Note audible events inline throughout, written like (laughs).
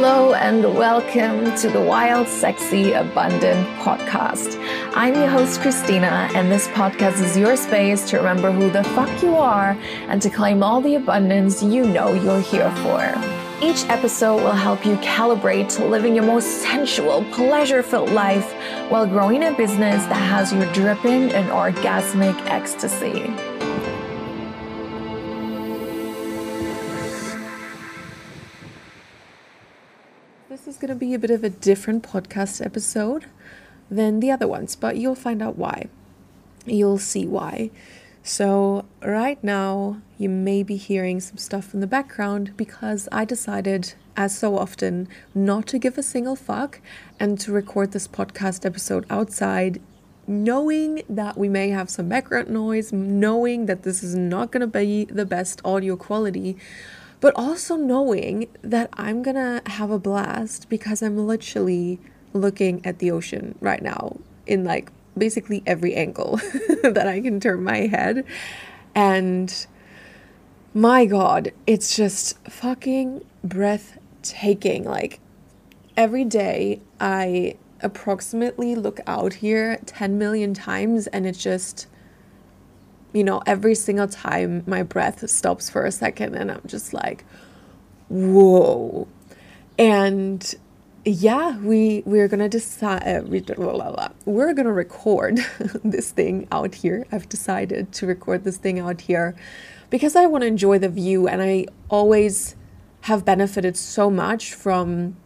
Hello and welcome to the Wild, Sexy, Abundant podcast. I'm your host, Christina, and this podcast is your space to remember who the fuck you are and to claim all the abundance you know you're here for. Each episode will help you calibrate to living your most sensual, pleasure filled life while growing a business that has you dripping in orgasmic ecstasy. Going to be a bit of a different podcast episode than the other ones, but you'll find out why. You'll see why. So, right now, you may be hearing some stuff in the background because I decided, as so often, not to give a single fuck and to record this podcast episode outside, knowing that we may have some background noise, knowing that this is not going to be the best audio quality but also knowing that I'm gonna have a blast because I'm literally looking at the ocean right now in like basically every angle (laughs) that I can turn my head. And my God, it's just fucking breathtaking. Like every day, I approximately look out here 10 million times and it's just you know, every single time my breath stops for a second and I'm just like, whoa. And yeah, we we're gonna decide. Uh, we're gonna record (laughs) this thing out here. I've decided to record this thing out here because I want to enjoy the view, and I always have benefited so much from,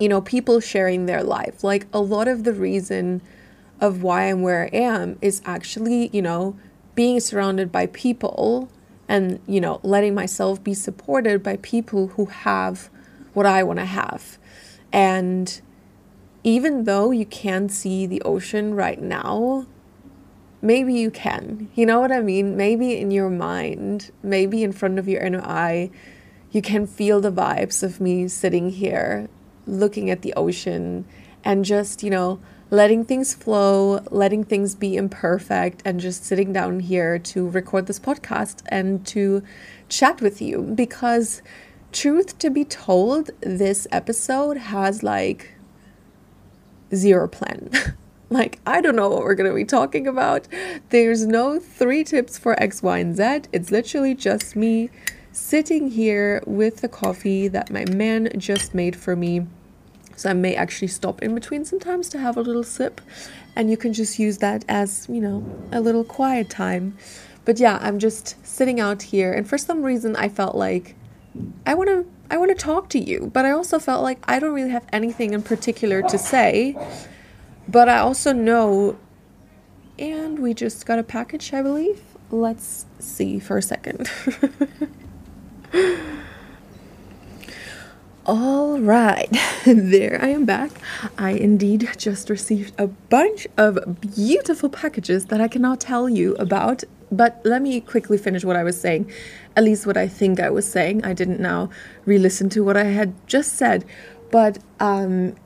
you know, people sharing their life. Like a lot of the reason of why I'm where I am is actually, you know, being surrounded by people and you know letting myself be supported by people who have what I want to have. And even though you can't see the ocean right now maybe you can. You know what I mean? Maybe in your mind maybe in front of your inner eye you can feel the vibes of me sitting here looking at the ocean and just you know letting things flow, letting things be imperfect, and just sitting down here to record this podcast and to chat with you. Because, truth to be told, this episode has like zero plan. (laughs) like, I don't know what we're going to be talking about. There's no three tips for X, Y, and Z. It's literally just me sitting here with the coffee that my man just made for me so I may actually stop in between sometimes to have a little sip, and you can just use that as, you know, a little quiet time. But yeah, I'm just sitting out here, and for some reason, I felt like I want to. I want to talk to you, but I also felt like I don't really have anything in particular to say. But I also know, and we just got a package, I believe. Let's see for a second. (laughs) All right, (laughs) there I am back. I indeed just received a bunch of beautiful packages that I cannot tell you about, but let me quickly finish what I was saying. At least what I think I was saying. I didn't now re listen to what I had just said, but um,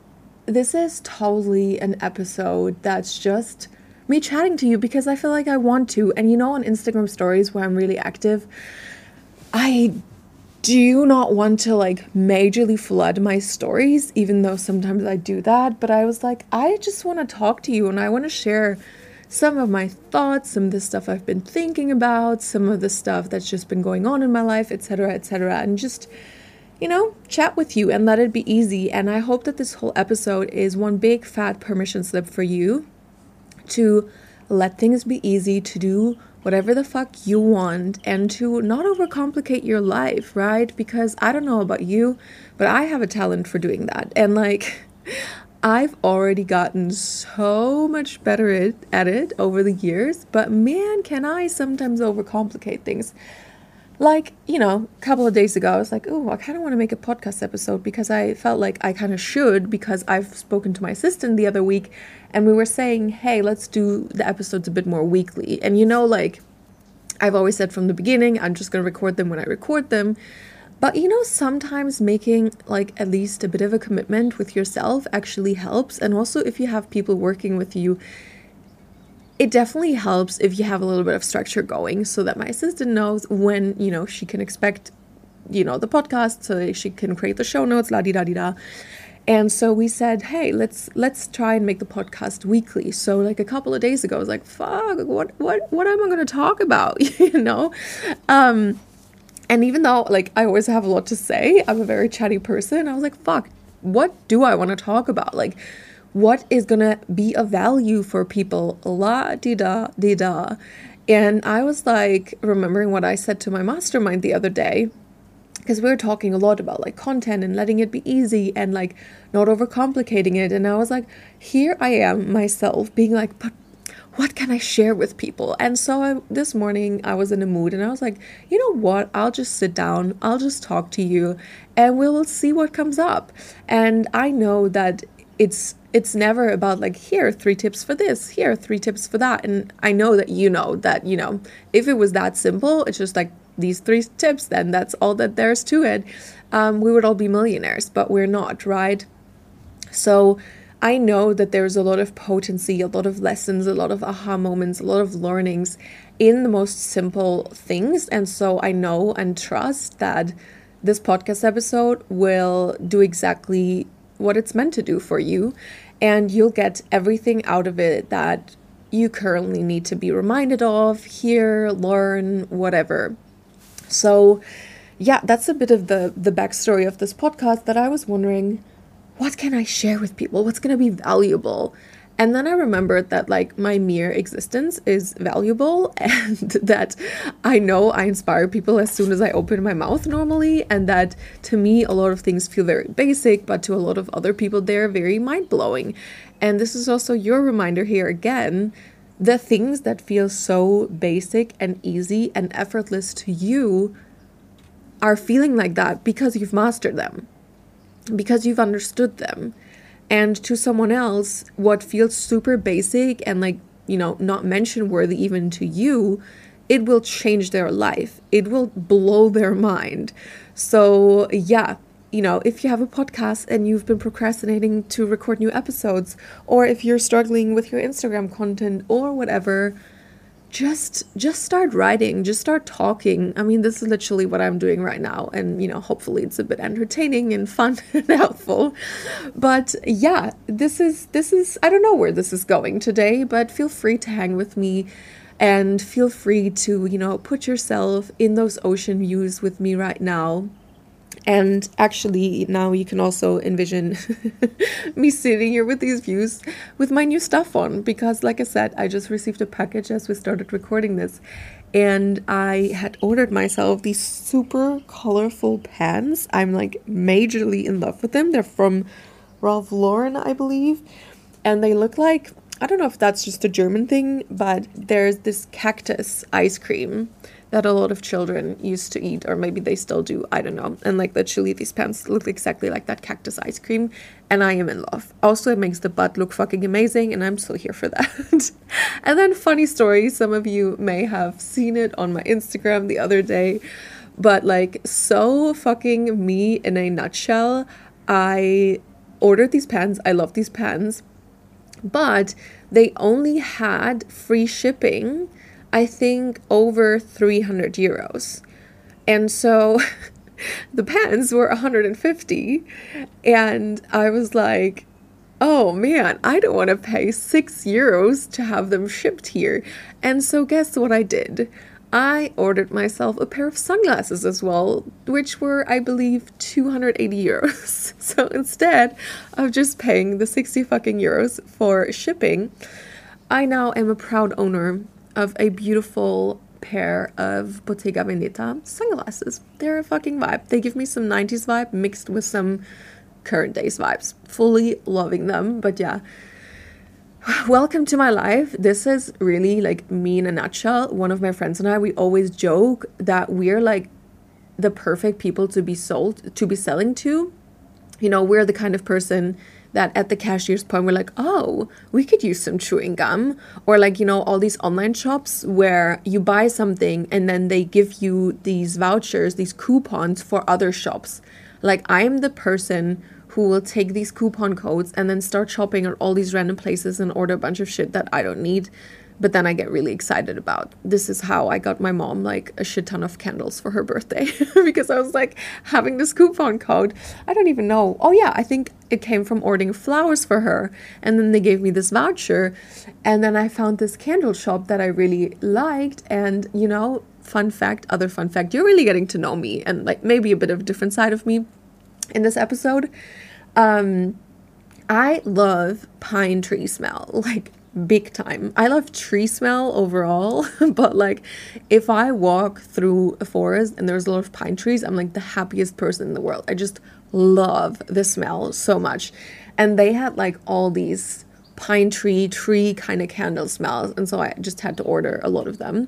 this is totally an episode that's just me chatting to you because I feel like I want to. And you know, on Instagram stories where I'm really active, I do you not want to like majorly flood my stories, even though sometimes I do that. But I was like, I just want to talk to you and I want to share some of my thoughts, some of the stuff I've been thinking about, some of the stuff that's just been going on in my life, etc., etc., and just you know, chat with you and let it be easy. And I hope that this whole episode is one big fat permission slip for you to let things be easy, to do whatever the fuck you want and to not overcomplicate your life, right? Because I don't know about you, but I have a talent for doing that. And like, (laughs) I've already gotten so much better at it over the years, but man, can I sometimes overcomplicate things. Like, you know, a couple of days ago, I was like, oh, I kind of want to make a podcast episode because I felt like I kind of should because I've spoken to my assistant the other week and we were saying, hey, let's do the episodes a bit more weekly. And you know, like I've always said from the beginning, I'm just going to record them when I record them. But you know, sometimes making like at least a bit of a commitment with yourself actually helps. And also, if you have people working with you, it definitely helps if you have a little bit of structure going so that my assistant knows when, you know, she can expect you know, the podcast so she can create the show notes, la di da di da. And so we said, hey, let's let's try and make the podcast weekly. So like a couple of days ago, I was like, fuck, what what what am I gonna talk about? (laughs) you know? Um and even though like I always have a lot to say, I'm a very chatty person, I was like, fuck, what do I want to talk about? Like what is gonna be of value for people? La di da di da. And I was like remembering what I said to my mastermind the other day because we were talking a lot about like content and letting it be easy and like not overcomplicating it. And i was like here i am myself being like but what can i share with people? And so I, this morning i was in a mood and i was like you know what? I'll just sit down. I'll just talk to you and we'll see what comes up. And i know that it's it's never about like here three tips for this here three tips for that and i know that you know that you know if it was that simple it's just like these three tips, then that's all that there's to it, um, we would all be millionaires, but we're not, right? So I know that there's a lot of potency, a lot of lessons, a lot of aha moments, a lot of learnings in the most simple things. And so I know and trust that this podcast episode will do exactly what it's meant to do for you. And you'll get everything out of it that you currently need to be reminded of, hear, learn, whatever. So, yeah, that's a bit of the the backstory of this podcast that I was wondering, what can I share with people? What's going to be valuable? And then I remembered that like my mere existence is valuable (laughs) and that I know I inspire people as soon as I open my mouth normally and that to me a lot of things feel very basic but to a lot of other people they're very mind-blowing. And this is also your reminder here again the things that feel so basic and easy and effortless to you are feeling like that because you've mastered them, because you've understood them. And to someone else, what feels super basic and like, you know, not mention worthy even to you, it will change their life. It will blow their mind. So, yeah, you know, if you have a podcast and you've been procrastinating to record new episodes, or if you're struggling with your Instagram content or whatever, just just start writing, just start talking. I mean, this is literally what I'm doing right now and you know, hopefully it's a bit entertaining and fun (laughs) and helpful. But yeah, this is this is I don't know where this is going today, but feel free to hang with me and feel free to, you know, put yourself in those ocean views with me right now and actually, now you can also envision (laughs) me sitting here with these views with my new stuff on because, like I said, I just received a package as we started recording this. And I had ordered myself these super colorful pants. I'm like majorly in love with them. They're from Ralph Lauren, I believe. And they look like I don't know if that's just a German thing, but there's this cactus ice cream that a lot of children used to eat, or maybe they still do. I don't know. And like the chili, these pants look exactly like that cactus ice cream, and I am in love. Also, it makes the butt look fucking amazing, and I'm still here for that. (laughs) and then, funny story some of you may have seen it on my Instagram the other day, but like, so fucking me in a nutshell. I ordered these pants. I love these pants, but they only had free shipping I think, over 300 euros. And so (laughs) the pens were 150. And I was like, oh man, I don't want to pay six euros to have them shipped here. And so, guess what I did? I ordered myself a pair of sunglasses as well, which were, I believe, 280 euros. (laughs) so instead of just paying the 60 fucking euros for shipping, I now am a proud owner of a beautiful pair of Bottega Veneta sunglasses. They're a fucking vibe. They give me some 90s vibe mixed with some current days vibes. Fully loving them. But yeah. (laughs) Welcome to my life. This is really like me in a nutshell. One of my friends and I, we always joke that we're like the perfect people to be sold, to be selling to. You know, we're the kind of person that at the cashier's point we're like, oh, we could use some chewing gum. Or like, you know, all these online shops where you buy something and then they give you these vouchers, these coupons for other shops. Like, I am the person who will take these coupon codes and then start shopping at all these random places and order a bunch of shit that I don't need. but then I get really excited about. This is how I got my mom like a shit ton of candles for her birthday (laughs) because I was like having this coupon code. I don't even know. Oh yeah, I think it came from ordering flowers for her and then they gave me this voucher and then I found this candle shop that I really liked and you know, fun fact, other fun fact, you're really getting to know me and like maybe a bit of a different side of me in this episode. Um I love pine tree smell. (laughs) Like big time. I love tree smell overall, (laughs) but like if I walk through a forest and there's a lot of pine trees, I'm like the happiest person in the world. I just love the smell so much. And they had like all these pine tree tree kind of candle smells and so i just had to order a lot of them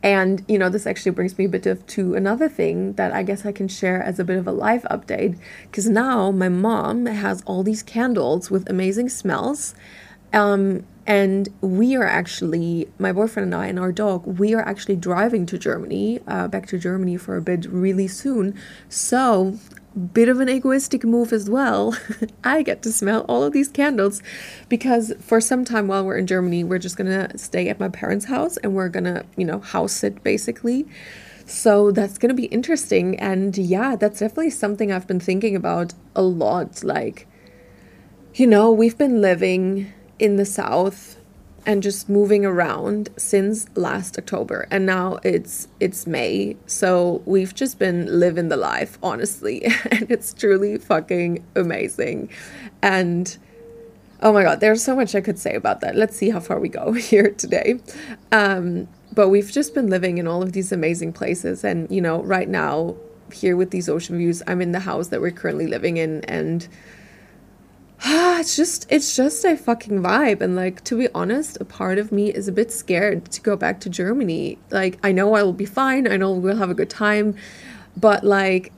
and you know this actually brings me a bit of to another thing that i guess i can share as a bit of a life update because now my mom has all these candles with amazing smells um, and we are actually, my boyfriend and I and our dog, we are actually driving to Germany, uh, back to Germany for a bit really soon. So, bit of an egoistic move as well. (laughs) I get to smell all of these candles because for some time while we're in Germany, we're just gonna stay at my parents' house and we're gonna, you know, house sit basically. So that's gonna be interesting. And yeah, that's definitely something I've been thinking about a lot. Like, you know, we've been living in the south and just moving around since last October and now it's it's May. So we've just been living the life honestly (laughs) and it's truly fucking amazing. And oh my god there's so much I could say about that. Let's see how far we go (laughs) here today. Um but we've just been living in all of these amazing places and you know right now here with these ocean views I'm in the house that we're currently living in and (sighs) it's just it's just a fucking vibe. And like to be honest a part of me is a bit scared to go back to germany. Like i know i will be fine. I know we'll have a good time. But like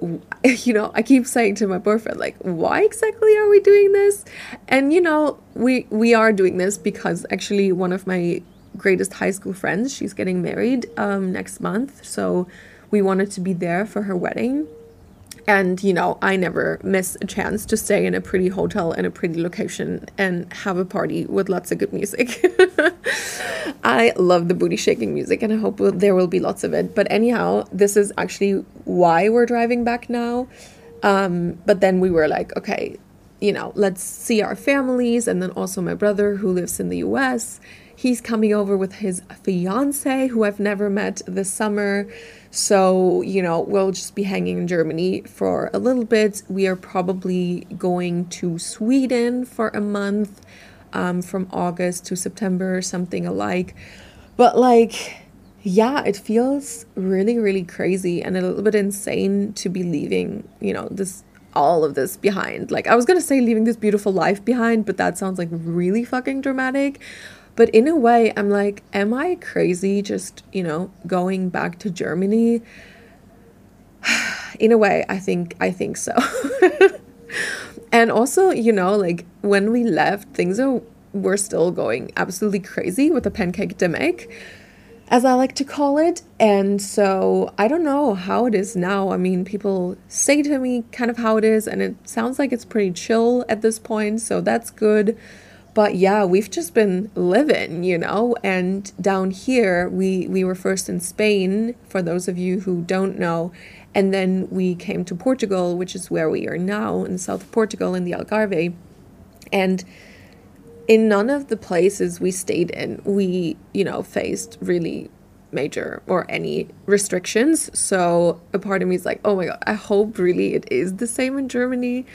(laughs) you know i keep saying to my boyfriend like why exactly are we doing this? And you know we we are doing this because actually one of my greatest high school friends she's getting married um next month. So we wanted to be there for her wedding and, you know, I never miss a chance to stay in a pretty hotel in a pretty location and have a party with lots of good music. (laughs) I love the booty shaking music and I hope there will be lots of it. But, anyhow, this is actually why we're driving back now. Um, but then we were like, okay, you know, let's see our families. And then also my brother who lives in the US, he's coming over with his fiance who I've never met this summer. So, you know, we'll just be hanging in Germany for a little bit. We are probably going to Sweden for a month um, from August to September, something alike. But, like, yeah, it feels really, really crazy and a little bit insane to be leaving, you know, this all of this behind. Like, I was gonna say leaving this beautiful life behind, but that sounds like really fucking dramatic. But in a way, I'm like, am I crazy just, you know, going back to Germany? (sighs) in a way, I think I think so. (laughs) and also, you know, like when we left, things are were still going absolutely crazy with the pancake as I like to call it. And so I don't know how it is now. I mean, people say to me kind of how it is, and it sounds like it's pretty chill at this point. So that's good. But yeah, we've just been living, you know. And down here, we we were first in Spain. For those of you who don't know, and then we came to Portugal, which is where we are now in the south of Portugal in the Algarve, and in none of the places we stayed in, we you know faced really major or any restrictions. So a part of me is like, oh my god, I hope really it is the same in Germany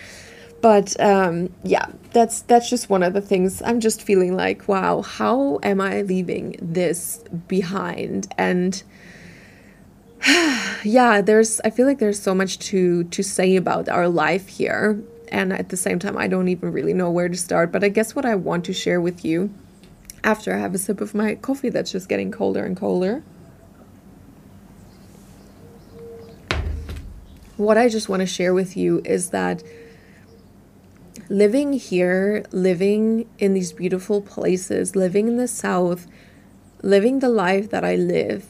but um, yeah that's that's just one of the things i'm just feeling like wow how am i leaving this behind? And (sighs) yeah there's i feel like there's so much to to say about our life here. And at the same time i don't even really know where to start. But i guess what i want to share with you after i have a sip of my coffee that's just getting colder and colder. What i just want to share with you is that living here, living in these beautiful places, living in the South, living the life that I live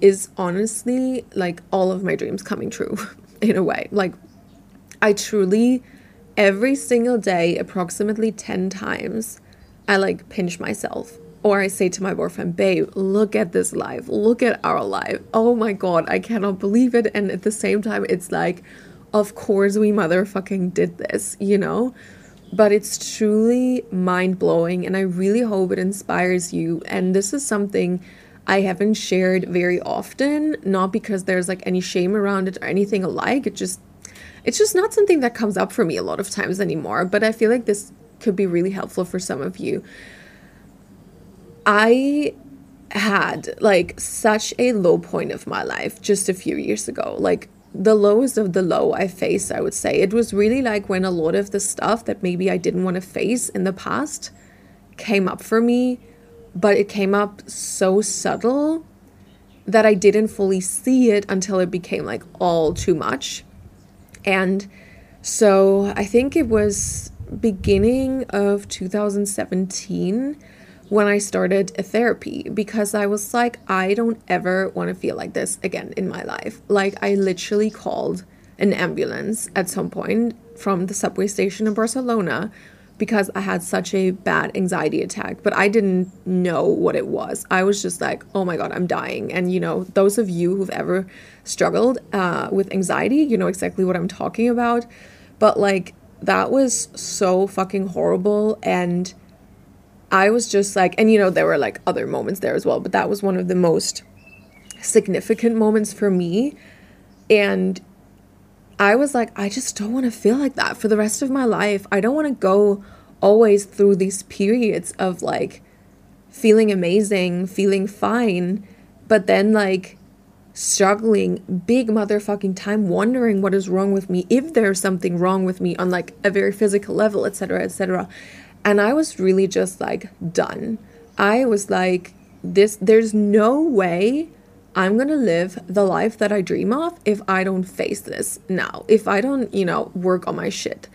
is honestly like all of my dreams coming true (laughs) in a way. Like, I truly, every single day, approximately 10 times, I like pinch myself or I say to my boyfriend, babe, look at this life. Look at our life. Oh my God, I cannot believe it. And at the same time, it's like, of course we motherfucking did this, you know? But it's truly mind blowing. And I really hope it inspires you. And this is something I haven't shared very often, not because there's like any shame around it or anything alike. It just, it's just not something that comes up for me a lot of times anymore. But I feel like this could be really helpful for some of you. I had like such a low point of my life just a few years ago. Like the lowest of the low I faced, I would say. It was really like when a lot of the stuff that maybe I didn't want to face in the past came up for me, but it came up so subtle that I didn't fully see it until it became like all too much. And so I think it was beginning of 2017 when I started a therapy because I was like, I don't ever want to feel like this again in my life. Like, I literally called an ambulance at some point from the subway station in Barcelona because I had such a bad anxiety attack, but I didn't know what it was. I was just like, oh my God, I'm dying. And, you know, those of you who've ever struggled uh, with anxiety, you know exactly what I'm talking about. But, like, that was so fucking horrible. And, I was just like, and you know, there were like other moments there as well, but that was one of the most significant moments for me. And I was like, I just don't want to feel like that for the rest of my life. I don't want to go always through these periods of like feeling amazing, feeling fine, but then like struggling big motherfucking time wondering what is wrong with me if there's something wrong with me on like a very physical level etc etc and I was really just like done. I was like, this, there's no way I'm gonna live the life that I dream of if I don't face this now, if I don't, you know, work on my shit,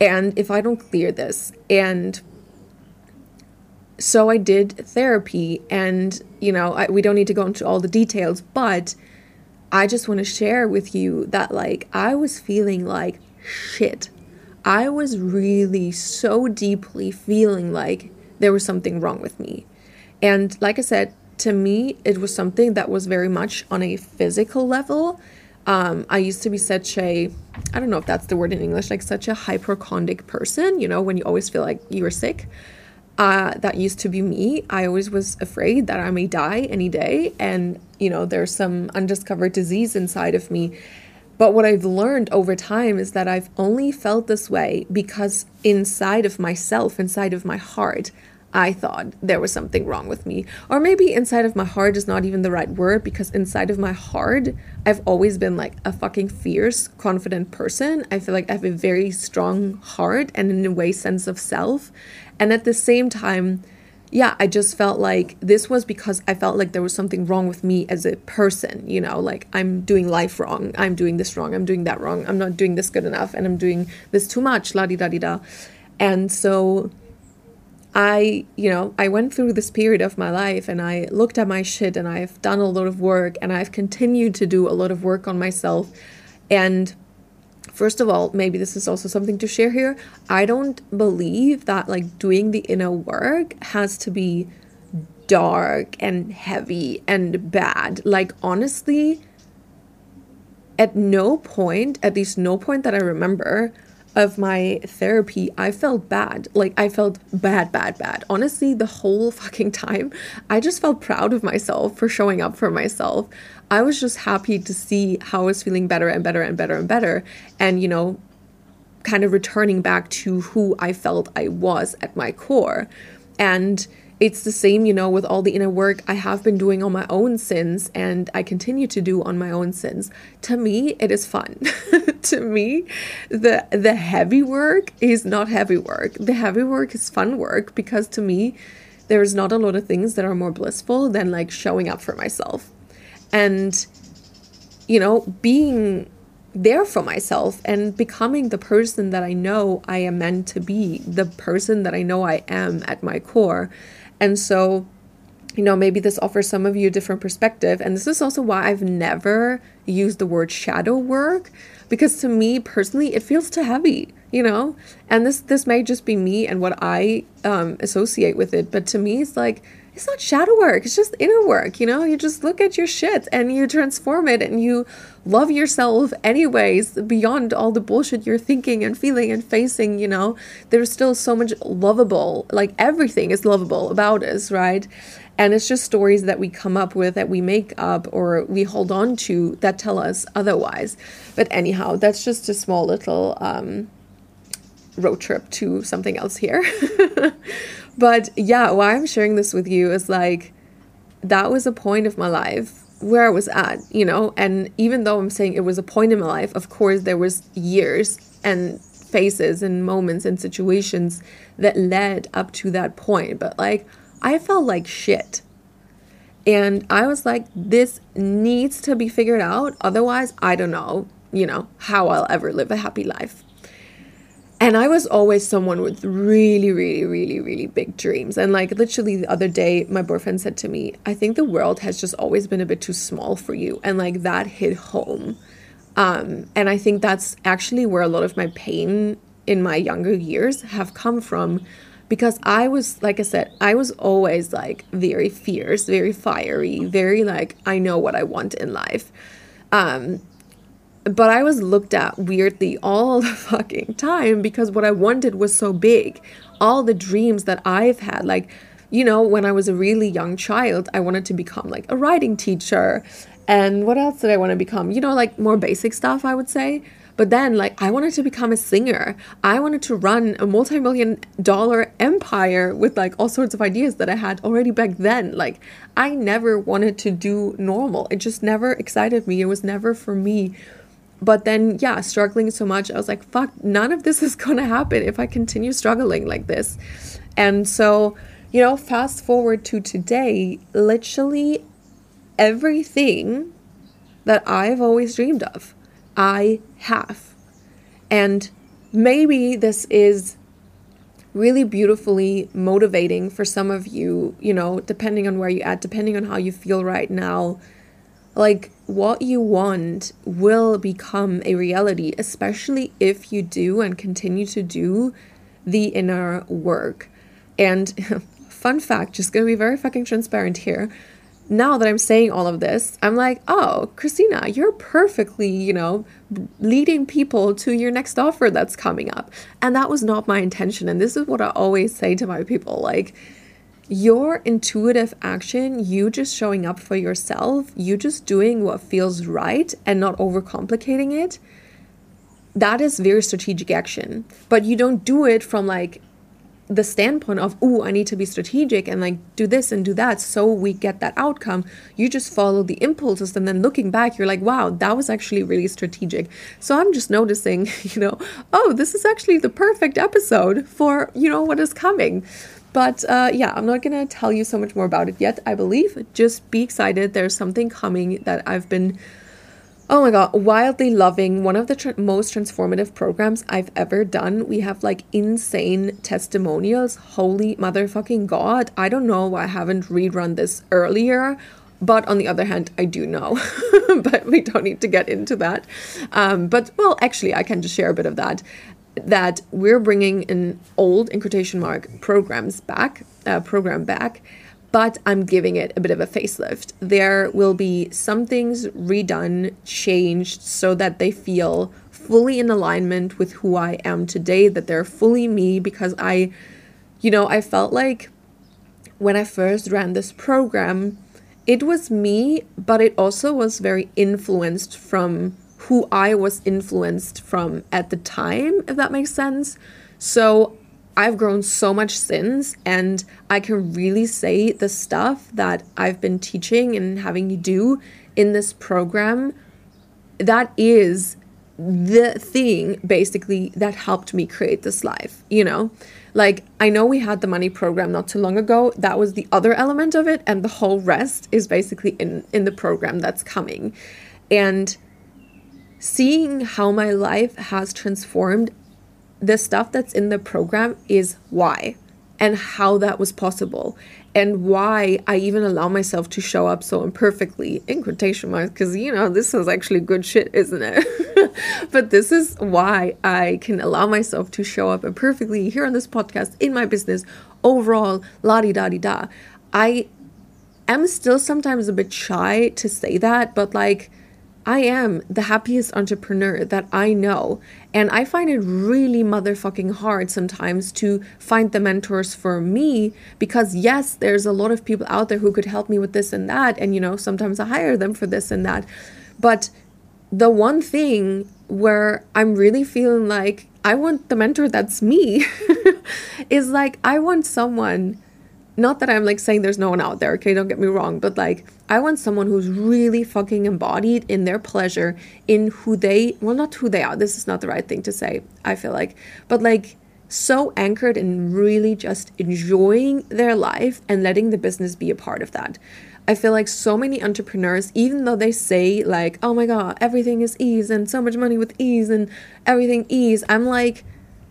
and if I don't clear this. And so I did therapy, and, you know, I, we don't need to go into all the details, but I just wanna share with you that, like, I was feeling like shit I was really so deeply feeling like there was something wrong with me. And like I said, to me, it was something that was very much on a physical level. Um, I used to be such a, I don't know if that's the word in English, like such a hypochondriac person, you know, when you always feel like you were sick. Uh, that used to be me. I always was afraid that I may die any day. And, you know, there's some undiscovered disease inside of me. But what I've learned over time is that I've only felt this way because inside of myself, inside of my heart, I thought there was something wrong with me. Or maybe inside of my heart is not even the right word because inside of my heart, I've always been like a fucking fierce, confident person. I feel like I have a very strong heart and, in a way, sense of self. And at the same time, yeah, I just felt like this was because I felt like there was something wrong with me as a person, you know, like I'm doing life wrong, I'm doing this wrong, I'm doing that wrong, I'm not doing this good enough, and I'm doing this too much, la di da di da. And so I, you know, I went through this period of my life and I looked at my shit and I've done a lot of work and I've continued to do a lot of work on myself. And First of all, maybe this is also something to share here. I don't believe that like doing the inner work has to be dark and heavy and bad. Like, honestly, at no point, at least no point that I remember, of my therapy, I felt bad. Like, I felt bad, bad, bad. Honestly, the whole (laughs) fucking time, I just felt proud of myself for showing up for myself. I was just happy to see how I was feeling better and better and better and better. And, you know, kind of returning back to who I felt I was at my core. And, it's the same, you know, with all the inner work I have been doing on my own sins and I continue to do on my own sins. To me, it is fun. (laughs) to me, the the heavy work is not heavy work. The heavy work is fun work because to me, there's not a lot of things that are more blissful than like showing up for myself. And you know, being there for myself and becoming the person that I know I am meant to be, the person that I know I am at my core. And so you know, maybe this offers some of you a different perspective. And this is also why I've never used the word shadow work because to me personally, it feels too heavy, you know? And this this may just be me and what I um, associate with it, but to me, it's like it's not shadow work it's just inner work you know? You just look at your shit and you transform it and you love yourself anyways beyond all the bullshit you're thinking and feeling and facing you know? There's still so much lovable like everything is lovable about us right? And it's just stories that we come up with that we make up or we hold on to that tell us otherwise. But anyhow that's just a small little um road trip to something else here (laughs) But yeah, why I'm sharing this with you is like that was a point of my life where I was at, you know, and even though I'm saying it was a point in my life, of course there was years and phases and moments and situations that led up to that point, but like I felt like shit. And I was like this needs to be figured out, otherwise I don't know, you know, how I'll ever live a happy life. And I was always someone with really, really, really, really big dreams. And like literally the other day, my boyfriend said to me, I think the world has just always been a bit too small for you. And like that hit home. Um, and I think that's actually where a lot of my pain in my younger years have come from because I was, like I said, I was always like very fierce, very fiery, very like, I know what I want in life. Um, but I was looked at weirdly all (laughs) the fucking time because what I wanted was so big. All the dreams that I've had, like, you know, when I was a really young child, I wanted to become like a writing teacher. And what else did I want to become? You know, like more basic stuff, I would say. But then, like, I wanted to become a singer. I wanted to run a multi million dollar empire with like all sorts of ideas that I had already back then. Like, I never wanted to do normal. It just never excited me. It was never for me but then yeah struggling so much i was like fuck none of this is (laughs) gonna happen if i continue struggling like this. And so you know fast forward to today literally everything that i've always dreamed of i have. And maybe this is really beautifully motivating for some of you you know depending on where you're at depending on how you feel right now like what you want will become a reality, especially if you do and continue to do the inner work. And (laughs) fun fact, just gonna be very fucking transparent here. Now that I'm saying all of this, I'm like, oh, Christina, you're perfectly, you know, leading people to your next offer that's coming up. And that was not my intention. And this is what I always say to my people like, your intuitive action, you just showing up for yourself, you just doing what feels right and not overcomplicating it, that is very strategic action. But you don't do it from like the standpoint of, oh, I need to be strategic and like do this and do that so we get that outcome. You just follow the impulses and then looking back, you're like, wow, that was actually really strategic. So I'm just noticing, (laughs) you know, oh, this is actually the perfect episode for, you know, what is coming. But uh, yeah, I'm not gonna tell you so much more about it yet, I believe. Just be excited. There's something coming that I've been, oh my god, wildly loving. One of the tr- most transformative programs I've ever done. We have like insane testimonials. Holy motherfucking god. I don't know why I haven't rerun this earlier. But on the other hand, I do know, (laughs) but we don't need to get into that. Um, but well, actually, I can just share a bit of that that we're bringing an old in quotation mark programs back uh, program back but i'm giving it a bit of a facelift. There will be some things redone changed so that they feel fully in alignment with who i am today that they're fully me because i you know i felt like when i first ran this program it was me but it also was very influenced from who I was influenced from at the time, if that makes sense. So I've grown so much since, and I can really say the stuff that I've been teaching and having you do in this program that is the thing basically that helped me create this life, you know? Like, I know we had the money program not too long ago. That was the other element of it, and the whole rest is basically in in the program that's coming. And seeing how my life has transformed, the stuff that's in the program is why and how that was possible. and why I even allow myself to show up so imperfectly in quotation marks because you know this is actually good shit isn't it (laughs) but this is why I can allow myself to show up imperfectly here on this podcast in my business overall la di da di da I am still sometimes a bit shy to say that but like I am the happiest entrepreneur that I know. And I find it really motherfucking hard sometimes to find the mentors for me because, yes, there's a lot of people out there who could help me with this and that. And, you know, sometimes I hire them for this and that. But the one thing where I'm really feeling like I want the mentor that's me (laughs) is like, I want someone not that I'm like saying there's no one out there, okay, don't get me wrong, but like I want someone who's really fucking embodied in their pleasure, in who they, well, not who they are, this is not the right thing to say, I feel like, but like so anchored in really just enjoying their life and letting the business be a part of that. I feel like so many entrepreneurs, even though they say, like, oh my God, everything is ease and so much money with ease and everything ease, I'm like,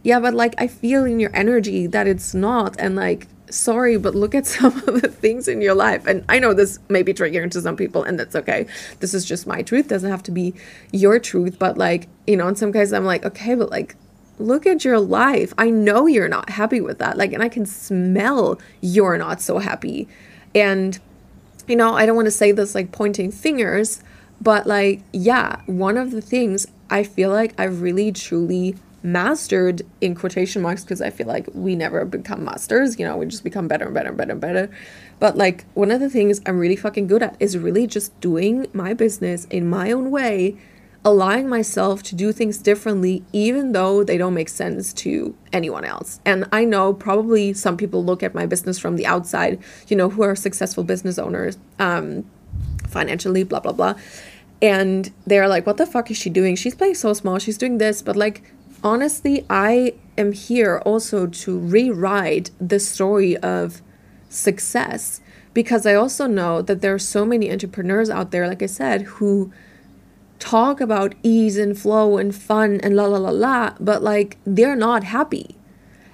yeah, but like I feel in your energy that it's not. And like, sorry, but look at (laughs) some of the things in your life. And I know this may be triggering to some people, and that's okay. This is just my truth, doesn't have to be your truth. But like, you know, in some cases, I'm like, okay, but like, look at your life. I know you're not happy with that. Like, and I can smell you're not so happy. And, you know, I don't want to say this like pointing fingers, but like, yeah, one of the things I feel like I've really truly mastered in quotation marks because I feel like we never become masters, you know, we just become better and better and better and better. But like one of the things I'm really fucking good at is really just doing my business in my own way, allowing myself to do things differently even though they don't make sense to anyone else. And I know probably some people look at my business from the outside, you know, who are successful business owners, um financially, blah blah blah. And they're like, what the fuck is she doing? She's playing so small. She's doing this. But like, honestly, I am here also to rewrite the story of success because I also know that there are so many entrepreneurs out there, like I said, who talk about ease and flow and fun and la la la la, but like they're not happy.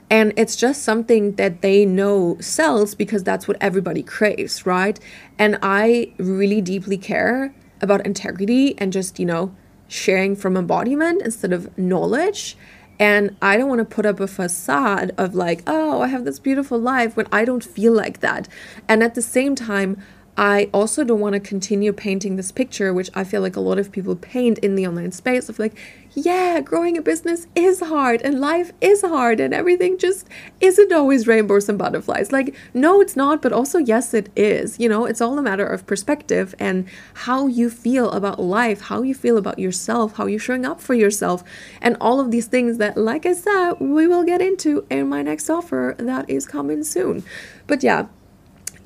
And it's just something that they know sells because that's what everybody craves, right? And I really deeply care about integrity and just, you know, sharing from embodiment instead of knowledge. And I don't want to put up a facade of like, oh, I have this beautiful life when I don't feel like that. And at the same time, I also don't want to continue painting this picture, which I feel like a lot of people paint in the online space of like, yeah, growing a business is hard and life is hard and everything just isn't always rainbows and butterflies. Like, no, it's not, but also, yes, it is. You know, it's all a matter of perspective and how you feel about life, how you feel about yourself, how you're showing up for yourself, and all of these things that, like I said, we will get into in my next offer that is coming soon. But yeah,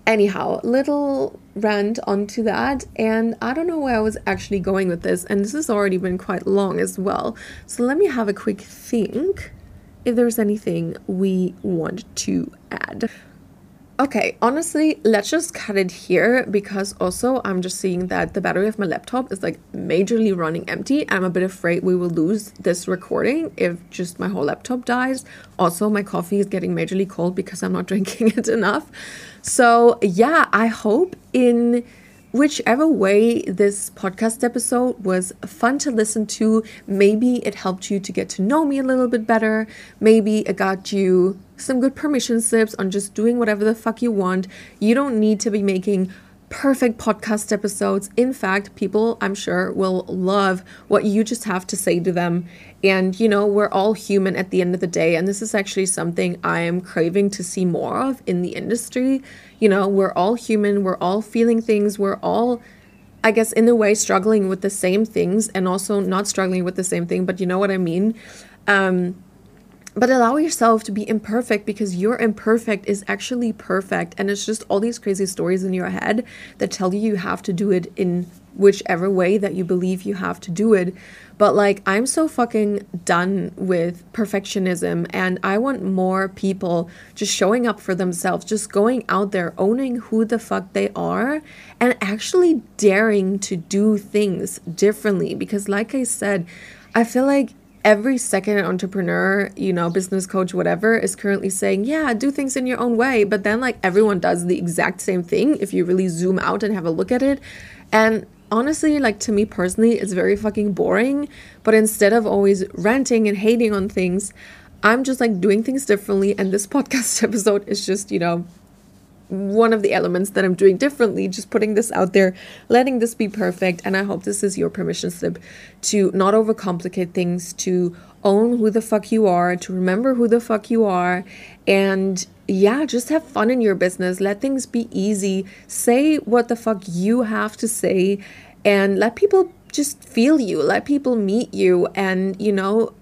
anyhow, little rant onto that. And I don't know where I was actually going with this. And this has already been quite long as well. So let me have a quick think if there's anything we want to add. Okay, honestly, let's just cut it here because also I'm just seeing that the battery of my laptop is like majorly running empty. I'm a bit afraid we will lose this recording if just my whole laptop dies. Also, my coffee is getting majorly cold because I'm not (laughs) drinking it enough. So, yeah, I hope in whichever way this podcast episode was fun to listen to, maybe it helped you to get to know me a little bit better. Maybe it got you some good permission slips on just doing whatever the fuck you want. You don't need to be making perfect podcast episodes. In fact, people, I'm sure, will love what you just have to say to them. And, you know, we're all human at the end of the day. And this is actually something I am craving to see more of in the industry. You know, we're all human, we're all feeling things, we're all. I guess in a way struggling with the same things and also not struggling with the same thing, but you know what I mean? Um, but allow yourself to be imperfect because your imperfect is actually perfect. And it's just all these crazy stories in your head that tell you you have to do it in whichever way that you believe you have to do it. But like i'm so fucking done with perfectionism and i want more people just showing up for themselves just going out there owning who the fuck they are and actually daring to do things differently. Because like i said i feel like every second entrepreneur, you know, business coach, whatever, is currently saying, yeah, do things in your own way. But then, like, everyone does the exact same thing if you really zoom out and have a look at it. And honestly, like, to me personally, it's very fucking boring. But instead of always ranting and hating on things, I'm just like doing things differently. And this (laughs) podcast episode is just, you know, one of the elements that I'm doing differently, just putting this out there, letting this be perfect. And I hope this is your permission slip to not overcomplicate things, to own who the fuck you are, to remember who the fuck you are, and yeah, just have fun in your business. Let things be easy. Say what the fuck you have to say, and let people just feel you, let people meet you, and you know,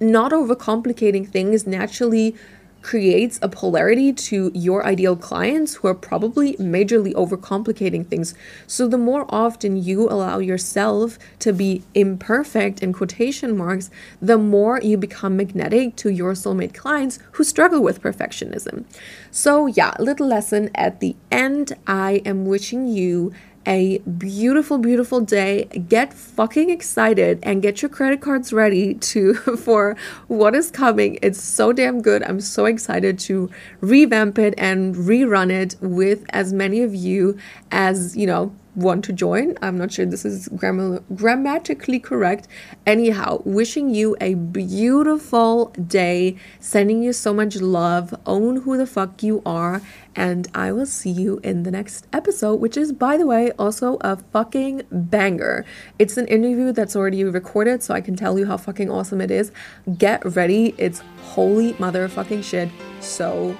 not overcomplicating things naturally creates a polarity to your ideal clients who are probably majorly overcomplicating things. So, the more often you allow yourself to be imperfect in quotation marks, the more you become magnetic to your soulmate clients who struggle with perfectionism. So, yeah, little lesson at the end. I am wishing you a beautiful, beautiful day. Get fucking excited and get your credit cards ready to (laughs) for what is coming. It's so damn good. I'm so excited to revamp it and rerun it with as many of you as, you know, want to join. I'm not sure this is grammar- grammatically correct. Anyhow, wishing you a beautiful day, sending you so much love, own who the fuck you are, and I will see you in the next episode, which is, by the way, also a fucking banger. It's an interview that's already recorded, so I can tell you how fucking awesome it is. Get ready, it's holy motherfucking shit, so.